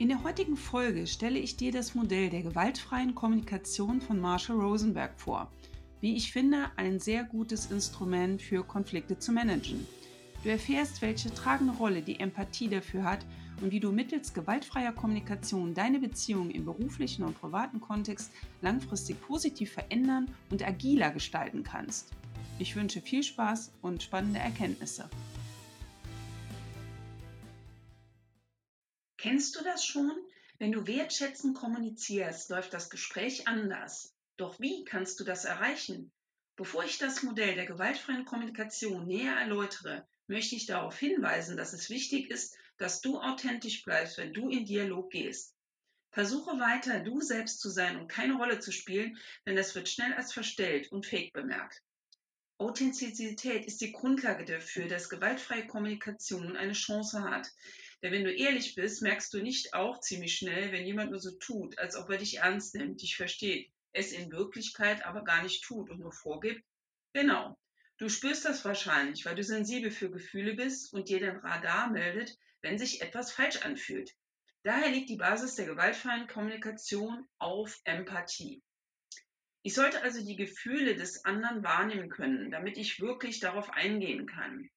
In der heutigen Folge stelle ich dir das Modell der gewaltfreien Kommunikation von Marshall Rosenberg vor. Wie ich finde, ein sehr gutes Instrument für Konflikte zu managen. Du erfährst, welche tragende Rolle die Empathie dafür hat und wie du mittels gewaltfreier Kommunikation deine Beziehungen im beruflichen und privaten Kontext langfristig positiv verändern und agiler gestalten kannst. Ich wünsche viel Spaß und spannende Erkenntnisse. Kennst du das schon? Wenn du wertschätzend kommunizierst, läuft das Gespräch anders. Doch wie kannst du das erreichen? Bevor ich das Modell der gewaltfreien Kommunikation näher erläutere, möchte ich darauf hinweisen, dass es wichtig ist, dass du authentisch bleibst, wenn du in Dialog gehst. Versuche weiter, du selbst zu sein und keine Rolle zu spielen, denn das wird schnell als verstellt und fake bemerkt. Authentizität ist die Grundlage dafür, dass gewaltfreie Kommunikation eine Chance hat. Denn wenn du ehrlich bist, merkst du nicht auch ziemlich schnell, wenn jemand nur so tut, als ob er dich ernst nimmt, dich versteht, es in Wirklichkeit aber gar nicht tut und nur vorgibt? Genau. Du spürst das wahrscheinlich, weil du sensibel für Gefühle bist und dir dein Radar meldet, wenn sich etwas falsch anfühlt. Daher liegt die Basis der gewaltfreien Kommunikation auf Empathie. Ich sollte also die Gefühle des anderen wahrnehmen können, damit ich wirklich darauf eingehen kann.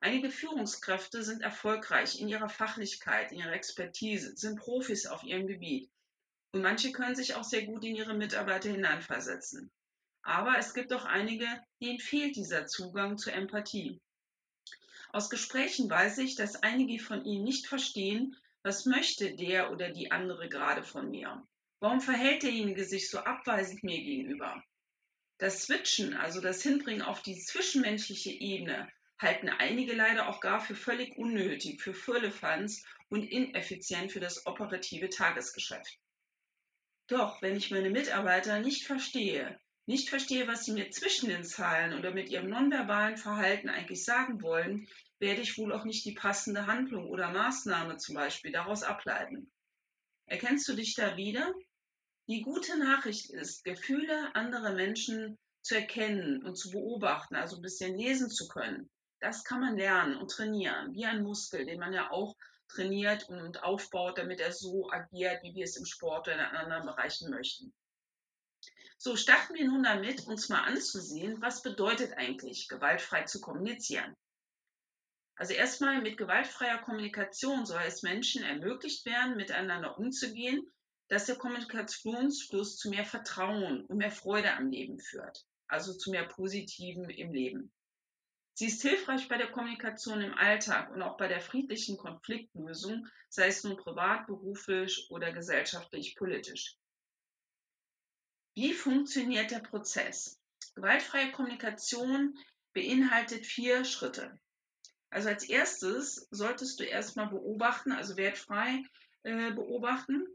Einige Führungskräfte sind erfolgreich in ihrer Fachlichkeit, in ihrer Expertise, sind Profis auf ihrem Gebiet. Und manche können sich auch sehr gut in ihre Mitarbeiter hineinversetzen. Aber es gibt auch einige, denen fehlt dieser Zugang zur Empathie. Aus Gesprächen weiß ich, dass einige von ihnen nicht verstehen, was möchte der oder die andere gerade von mir. Warum verhält derjenige sich so abweisend mir gegenüber? Das Switchen, also das Hinbringen auf die zwischenmenschliche Ebene, halten einige leider auch gar für völlig unnötig, für Firlefanz und ineffizient für das operative Tagesgeschäft. Doch wenn ich meine Mitarbeiter nicht verstehe, nicht verstehe, was sie mir zwischen den Zahlen oder mit ihrem nonverbalen Verhalten eigentlich sagen wollen, werde ich wohl auch nicht die passende Handlung oder Maßnahme zum Beispiel daraus ableiten. Erkennst du dich da wieder? Die gute Nachricht ist, Gefühle anderer Menschen zu erkennen und zu beobachten, also ein bisschen lesen zu können. Das kann man lernen und trainieren, wie ein Muskel, den man ja auch trainiert und aufbaut, damit er so agiert, wie wir es im Sport oder in anderen Bereichen möchten. So, starten wir nun damit, uns mal anzusehen, was bedeutet eigentlich, gewaltfrei zu kommunizieren. Also erstmal mit gewaltfreier Kommunikation soll es Menschen ermöglicht werden, miteinander umzugehen, dass der Kommunikationsfluss zu mehr Vertrauen und mehr Freude am Leben führt, also zu mehr Positiven im Leben. Sie ist hilfreich bei der Kommunikation im Alltag und auch bei der friedlichen Konfliktlösung, sei es nun privat, beruflich oder gesellschaftlich, politisch. Wie funktioniert der Prozess? Gewaltfreie Kommunikation beinhaltet vier Schritte. Also als erstes solltest du erstmal beobachten, also wertfrei äh, beobachten,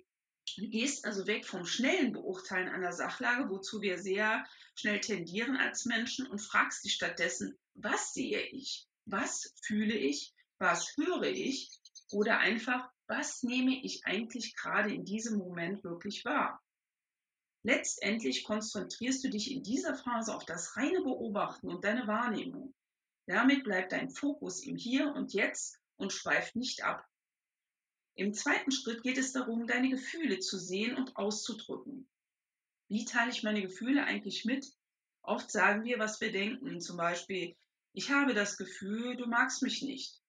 Du gehst also weg vom schnellen Beurteilen einer Sachlage, wozu wir sehr schnell tendieren als Menschen, und fragst dich stattdessen, was sehe ich? Was fühle ich? Was höre ich? Oder einfach, was nehme ich eigentlich gerade in diesem Moment wirklich wahr? Letztendlich konzentrierst du dich in dieser Phase auf das reine Beobachten und deine Wahrnehmung. Damit bleibt dein Fokus im Hier und Jetzt und schweift nicht ab. Im zweiten Schritt geht es darum, deine Gefühle zu sehen und auszudrücken. Wie teile ich meine Gefühle eigentlich mit? Oft sagen wir, was wir denken. Zum Beispiel, ich habe das Gefühl, du magst mich nicht.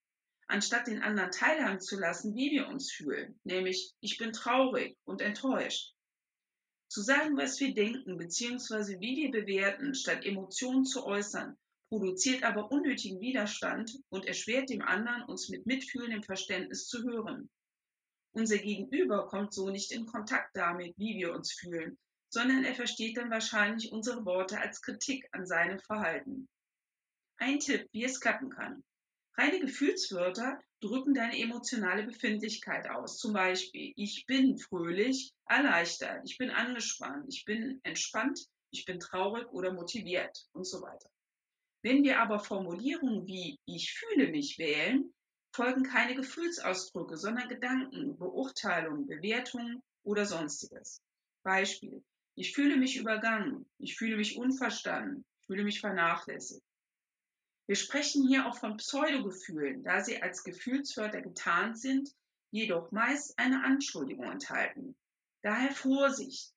Anstatt den anderen teilhaben zu lassen, wie wir uns fühlen, nämlich ich bin traurig und enttäuscht. Zu sagen, was wir denken bzw. wie wir bewerten, statt Emotionen zu äußern, produziert aber unnötigen Widerstand und erschwert dem anderen, uns mit mitfühlendem Verständnis zu hören. Unser Gegenüber kommt so nicht in Kontakt damit, wie wir uns fühlen, sondern er versteht dann wahrscheinlich unsere Worte als Kritik an seinem Verhalten. Ein Tipp, wie es klappen kann. Reine Gefühlswörter drücken deine emotionale Befindlichkeit aus. Zum Beispiel, ich bin fröhlich, erleichtert, ich bin angespannt, ich bin entspannt, ich bin traurig oder motiviert und so weiter. Wenn wir aber Formulierungen wie ich fühle mich wählen, folgen keine Gefühlsausdrücke, sondern Gedanken, Beurteilungen, Bewertungen oder sonstiges. Beispiel. Ich fühle mich übergangen. Ich fühle mich unverstanden. Ich fühle mich vernachlässigt. Wir sprechen hier auch von Pseudogefühlen, da sie als Gefühlswörter getarnt sind, jedoch meist eine Anschuldigung enthalten. Daher Vorsicht.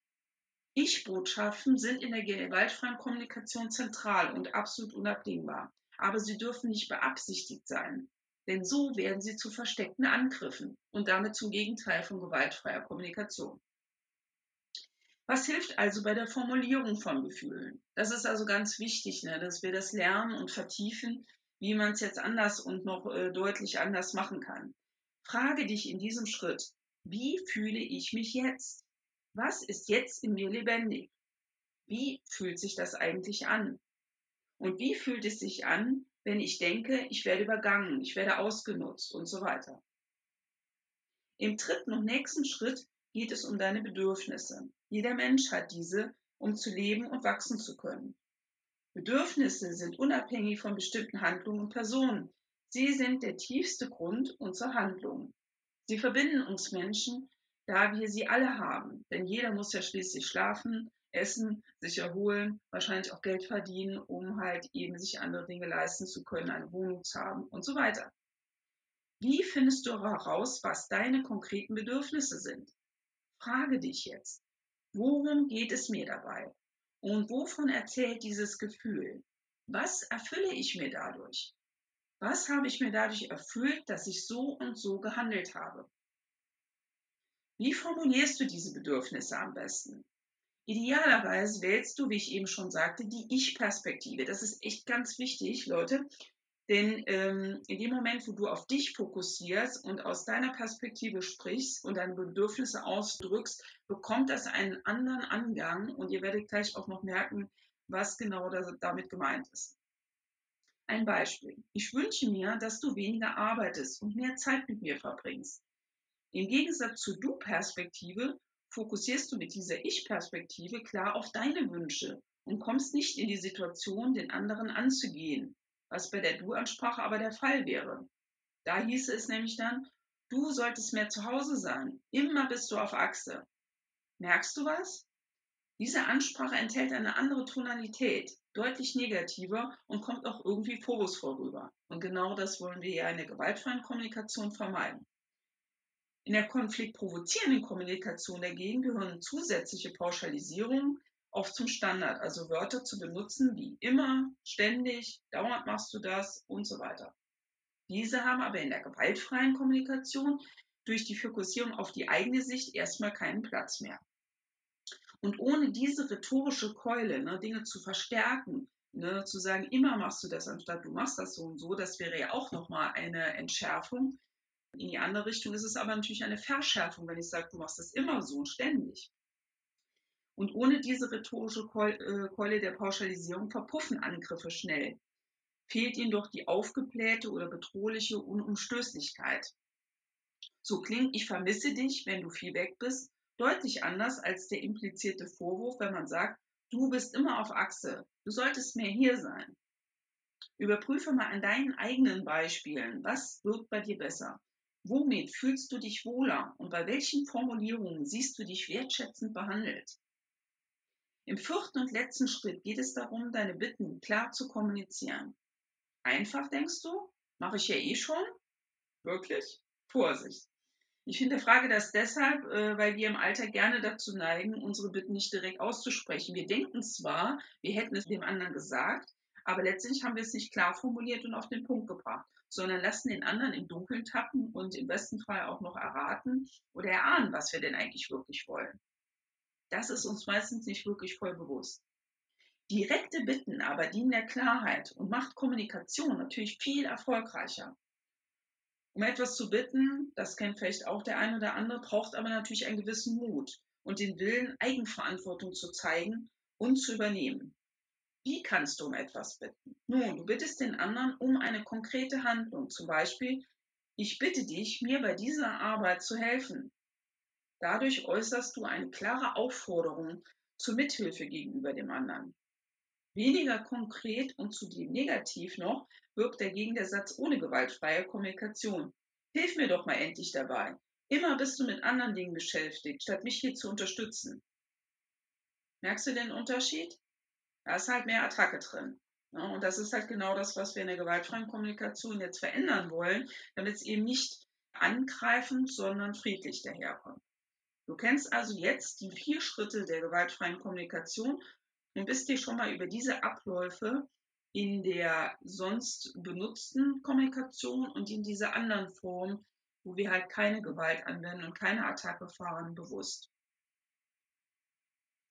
Ich-Botschaften sind in der gewaltfreien Kommunikation zentral und absolut unabdingbar, aber sie dürfen nicht beabsichtigt sein, denn so werden sie zu versteckten Angriffen und damit zum Gegenteil von gewaltfreier Kommunikation. Was hilft also bei der Formulierung von Gefühlen? Das ist also ganz wichtig, ne, dass wir das lernen und vertiefen, wie man es jetzt anders und noch äh, deutlich anders machen kann. Frage dich in diesem Schritt, wie fühle ich mich jetzt? Was ist jetzt in mir lebendig? Wie fühlt sich das eigentlich an? Und wie fühlt es sich an, wenn ich denke, ich werde übergangen, ich werde ausgenutzt und so weiter? Im dritten und nächsten Schritt geht es um deine Bedürfnisse. Jeder Mensch hat diese, um zu leben und wachsen zu können. Bedürfnisse sind unabhängig von bestimmten Handlungen und Personen. Sie sind der tiefste Grund unserer Handlungen. Sie verbinden uns Menschen, da wir sie alle haben. Denn jeder muss ja schließlich schlafen, essen, sich erholen, wahrscheinlich auch Geld verdienen, um halt eben sich andere Dinge leisten zu können, eine Wohnung zu haben und so weiter. Wie findest du heraus, was deine konkreten Bedürfnisse sind? Frage dich jetzt, worum geht es mir dabei? Und wovon erzählt dieses Gefühl? Was erfülle ich mir dadurch? Was habe ich mir dadurch erfüllt, dass ich so und so gehandelt habe? Wie formulierst du diese Bedürfnisse am besten? Idealerweise wählst du, wie ich eben schon sagte, die Ich-Perspektive. Das ist echt ganz wichtig, Leute. Denn ähm, in dem Moment, wo du auf dich fokussierst und aus deiner Perspektive sprichst und deine Bedürfnisse ausdrückst, bekommt das einen anderen Angang und ihr werdet gleich auch noch merken, was genau damit gemeint ist. Ein Beispiel. Ich wünsche mir, dass du weniger arbeitest und mehr Zeit mit mir verbringst. Im Gegensatz zur Du-Perspektive fokussierst du mit dieser Ich-Perspektive klar auf deine Wünsche und kommst nicht in die Situation, den anderen anzugehen, was bei der Du-Ansprache aber der Fall wäre. Da hieße es nämlich dann, du solltest mehr zu Hause sein, immer bist du auf Achse. Merkst du was? Diese Ansprache enthält eine andere Tonalität, deutlich negativer und kommt auch irgendwie vorwurfsvoll rüber. Und genau das wollen wir ja in der gewaltfreien Kommunikation vermeiden. In der konfliktprovozierenden Kommunikation dagegen gehören zusätzliche Pauschalisierungen oft zum Standard, also Wörter zu benutzen wie immer, ständig, dauernd machst du das und so weiter. Diese haben aber in der gewaltfreien Kommunikation durch die Fokussierung auf die eigene Sicht erstmal keinen Platz mehr. Und ohne diese rhetorische Keule, ne, Dinge zu verstärken, ne, zu sagen, immer machst du das, anstatt du machst das so und so, das wäre ja auch nochmal eine Entschärfung. In die andere Richtung ist es aber natürlich eine Verschärfung, wenn ich sage, du machst das immer so und ständig. Und ohne diese rhetorische äh, Keule der Pauschalisierung verpuffen Angriffe schnell. Fehlt ihnen doch die aufgeblähte oder bedrohliche Unumstößlichkeit. So klingt, ich vermisse dich, wenn du viel weg bist, deutlich anders als der implizierte Vorwurf, wenn man sagt, du bist immer auf Achse, du solltest mehr hier sein. Überprüfe mal an deinen eigenen Beispielen, was wirkt bei dir besser. Womit fühlst du dich wohler und bei welchen Formulierungen siehst du dich wertschätzend behandelt? Im vierten und letzten Schritt geht es darum, deine Bitten klar zu kommunizieren. Einfach denkst du? Mache ich ja eh schon? Wirklich? Vorsicht. Ich hinterfrage das deshalb, äh, weil wir im Alter gerne dazu neigen, unsere Bitten nicht direkt auszusprechen. Wir denken zwar, wir hätten es dem anderen gesagt, aber letztendlich haben wir es nicht klar formuliert und auf den Punkt gebracht, sondern lassen den anderen im Dunkeln tappen und im besten Fall auch noch erraten oder erahnen, was wir denn eigentlich wirklich wollen. Das ist uns meistens nicht wirklich voll bewusst. Direkte Bitten aber dienen der Klarheit und macht Kommunikation natürlich viel erfolgreicher. Um etwas zu bitten, das kennt vielleicht auch der eine oder andere, braucht aber natürlich einen gewissen Mut und den Willen, Eigenverantwortung zu zeigen und zu übernehmen. Wie kannst du um etwas bitten? Nun, du bittest den anderen um eine konkrete Handlung, zum Beispiel, ich bitte dich, mir bei dieser Arbeit zu helfen. Dadurch äußerst du eine klare Aufforderung zur Mithilfe gegenüber dem anderen. Weniger konkret und zudem negativ noch wirkt dagegen der Satz ohne gewaltfreie Kommunikation. Hilf mir doch mal endlich dabei. Immer bist du mit anderen Dingen beschäftigt, statt mich hier zu unterstützen. Merkst du den Unterschied? Da ist halt mehr Attacke drin. und das ist halt genau das, was wir in der gewaltfreien Kommunikation jetzt verändern wollen, damit es eben nicht angreifend, sondern friedlich daherkommt. Du kennst also jetzt die vier Schritte der gewaltfreien Kommunikation und bist dir schon mal über diese Abläufe in der sonst benutzten Kommunikation und in dieser anderen Form, wo wir halt keine Gewalt anwenden und keine Attacke fahren, bewusst.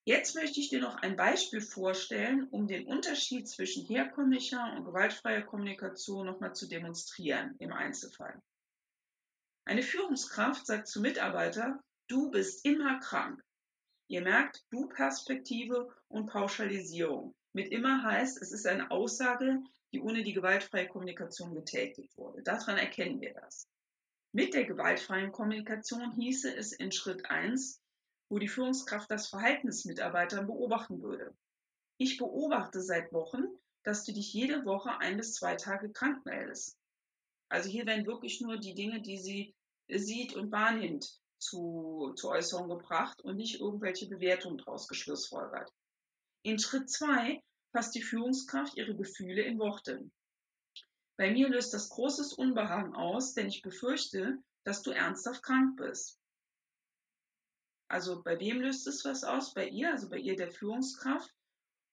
Jetzt möchte ich dir noch ein Beispiel vorstellen, um den Unterschied zwischen herkömmlicher und gewaltfreier Kommunikation nochmal zu demonstrieren im Einzelfall. Eine Führungskraft sagt zu Mitarbeiter, du bist immer krank. Ihr merkt Du-Perspektive und Pauschalisierung. Mit immer heißt, es ist eine Aussage, die ohne die gewaltfreie Kommunikation getätigt wurde. Daran erkennen wir das. Mit der gewaltfreien Kommunikation hieße es in Schritt 1, wo die Führungskraft das Verhalten des Mitarbeiters beobachten würde. Ich beobachte seit Wochen, dass du dich jede Woche ein bis zwei Tage krank meldest. Also hier werden wirklich nur die Dinge, die sie sieht und wahrnimmt, zu, zur Äußerung gebracht und nicht irgendwelche Bewertungen daraus geschlussfolgert. In Schritt zwei fasst die Führungskraft ihre Gefühle in Worte. Bei mir löst das großes Unbehagen aus, denn ich befürchte, dass du ernsthaft krank bist. Also bei wem löst es was aus? Bei ihr, also bei ihr der Führungskraft.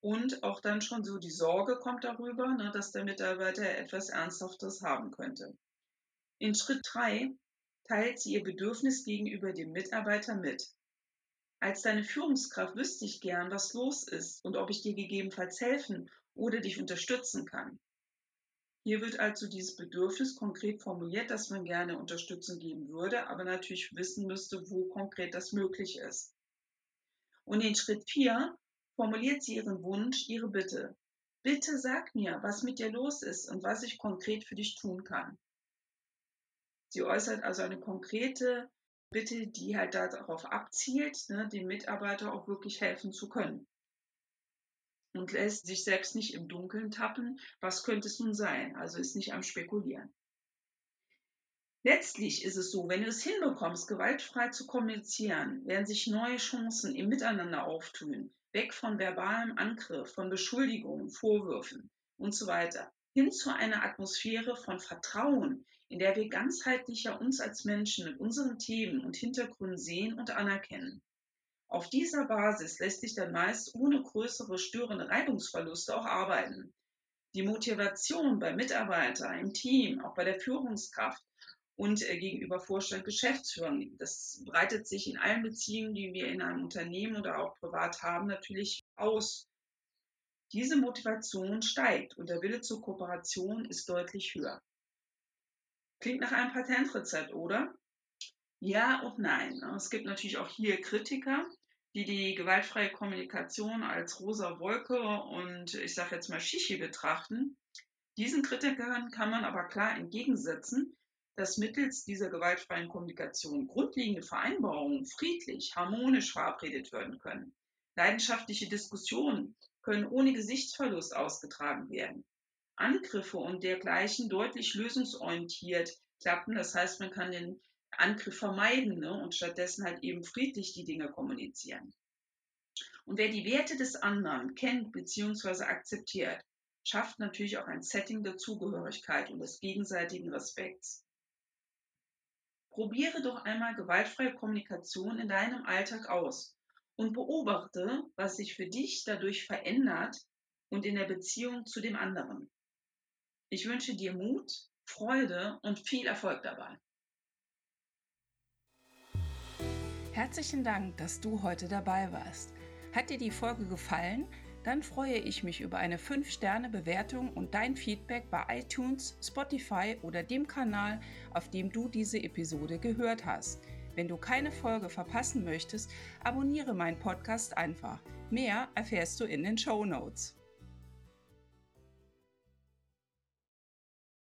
Und auch dann schon so die Sorge kommt darüber, ne, dass der Mitarbeiter etwas Ernsthaftes haben könnte. In Schritt 3 teilt sie ihr Bedürfnis gegenüber dem Mitarbeiter mit. Als deine Führungskraft wüsste ich gern, was los ist und ob ich dir gegebenenfalls helfen oder dich unterstützen kann. Hier wird also dieses Bedürfnis konkret formuliert, dass man gerne Unterstützung geben würde, aber natürlich wissen müsste, wo konkret das möglich ist. Und in Schritt 4 formuliert sie ihren Wunsch, ihre Bitte. Bitte sag mir, was mit dir los ist und was ich konkret für dich tun kann. Sie äußert also eine konkrete Bitte, die halt darauf abzielt, ne, dem Mitarbeiter auch wirklich helfen zu können und lässt sich selbst nicht im Dunkeln tappen. Was könnte es nun sein? Also ist nicht am Spekulieren. Letztlich ist es so, wenn du es hinbekommst, gewaltfrei zu kommunizieren, werden sich neue Chancen im Miteinander auftun, weg von verbalem Angriff, von Beschuldigungen, Vorwürfen und so weiter, hin zu einer Atmosphäre von Vertrauen, in der wir ganzheitlicher uns als Menschen mit unseren Themen und Hintergründen sehen und anerkennen. Auf dieser Basis lässt sich dann meist ohne größere störende Reibungsverluste auch arbeiten. Die Motivation bei Mitarbeiter, im Team, auch bei der Führungskraft und äh, gegenüber Vorstand, Geschäftsführern, das breitet sich in allen Beziehungen, die wir in einem Unternehmen oder auch privat haben, natürlich aus. Diese Motivation steigt und der Wille zur Kooperation ist deutlich höher. Klingt nach einem Patentrezept, oder? Ja und nein. Es gibt natürlich auch hier Kritiker, die die gewaltfreie Kommunikation als rosa Wolke und ich sage jetzt mal Shishi betrachten. Diesen Kritikern kann man aber klar entgegensetzen, dass mittels dieser gewaltfreien Kommunikation grundlegende Vereinbarungen friedlich, harmonisch verabredet werden können. Leidenschaftliche Diskussionen können ohne Gesichtsverlust ausgetragen werden. Angriffe und dergleichen deutlich lösungsorientiert klappen. Das heißt, man kann den Angriff vermeiden ne? und stattdessen halt eben friedlich die Dinge kommunizieren. Und wer die Werte des anderen kennt bzw. akzeptiert, schafft natürlich auch ein Setting der Zugehörigkeit und des gegenseitigen Respekts. Probiere doch einmal gewaltfreie Kommunikation in deinem Alltag aus und beobachte, was sich für dich dadurch verändert und in der Beziehung zu dem anderen. Ich wünsche dir Mut, Freude und viel Erfolg dabei. Herzlichen Dank, dass du heute dabei warst. Hat dir die Folge gefallen? Dann freue ich mich über eine 5-Sterne-Bewertung und dein Feedback bei iTunes, Spotify oder dem Kanal, auf dem du diese Episode gehört hast. Wenn du keine Folge verpassen möchtest, abonniere meinen Podcast einfach. Mehr erfährst du in den Show Notes.